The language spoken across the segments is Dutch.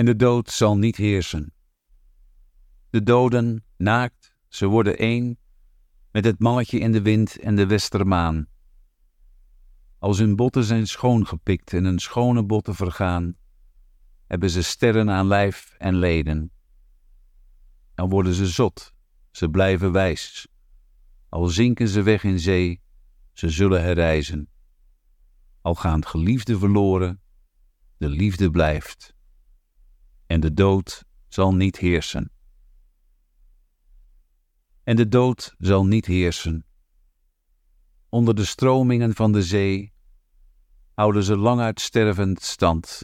En de dood zal niet heersen. De doden, naakt, ze worden één met het mannetje in de wind en de westermaan. Als hun botten zijn schoongepikt en hun schone botten vergaan, hebben ze sterren aan lijf en leden. Dan worden ze zot, ze blijven wijs. Al zinken ze weg in zee, ze zullen herrijzen. Al gaan geliefden verloren, de liefde blijft. En de dood zal niet heersen. En de dood zal niet heersen. Onder de stromingen van de zee houden ze lang uitstervend stand.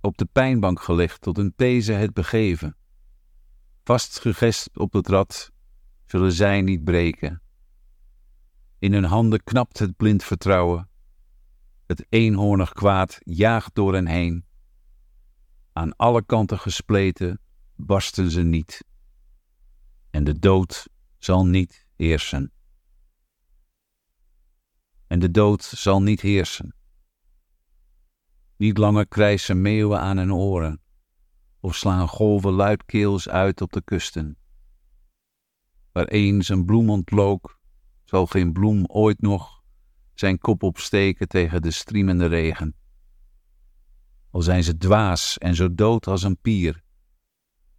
Op de pijnbank gelegd tot hun these het begeven. Vastgegespt op het rad zullen zij niet breken. In hun handen knapt het blind vertrouwen. Het eenhoornig kwaad jaagt door hen heen. Aan alle kanten gespleten barsten ze niet. En de dood zal niet heersen. En de dood zal niet heersen. Niet langer krijsen meeuwen aan hun oren, of slaan golven luidkeels uit op de kusten. Waar eens een bloem ontlook, zal geen bloem ooit nog zijn kop opsteken tegen de striemende regen. Al zijn ze dwaas en zo dood als een pier.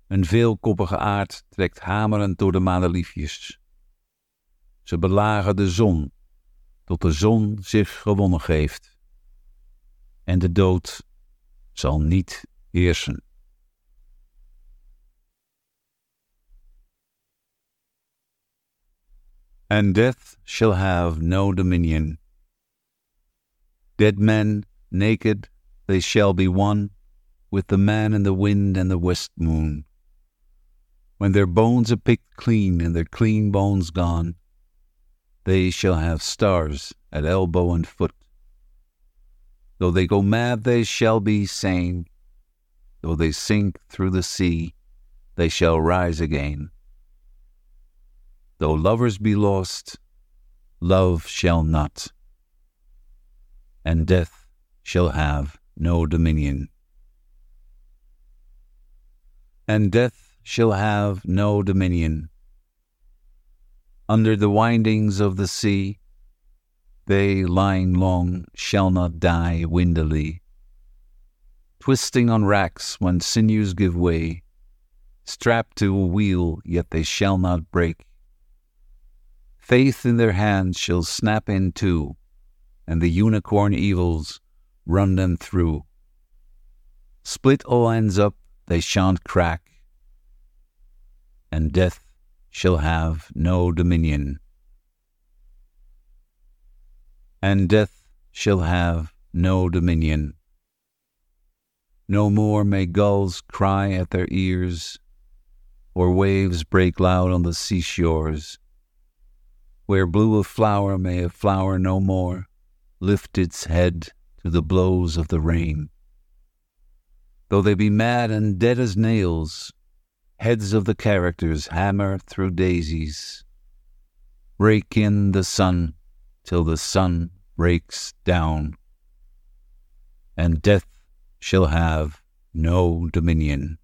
Een veelkoppige aard trekt hamerend door de madeliefjes. Ze belagen de zon, tot de zon zich gewonnen geeft. En de dood zal niet heersen. and death shall have no dominion. Dead men, naked, they shall be one with the man and the wind and the west moon. When their bones are picked clean and their clean bones gone, they shall have stars at elbow and foot. Though they go mad, they shall be sane. Though they sink through the sea, they shall rise again. Though lovers be lost, love shall not, and death shall have no dominion. And death shall have no dominion. Under the windings of the sea, they lying long shall not die windily. Twisting on racks when sinews give way, strapped to a wheel, yet they shall not break Faith in their hands shall snap in two, and the unicorn evils run them through. Split all ends up, they shan't crack, and death shall have no dominion. And death shall have no dominion. No more may gulls cry at their ears, or waves break loud on the seashores where blue of flower may a flower no more lift its head to the blows of the rain. Though they be mad and dead as nails, heads of the characters hammer through daisies, rake in the sun till the sun breaks down, and death shall have no dominion.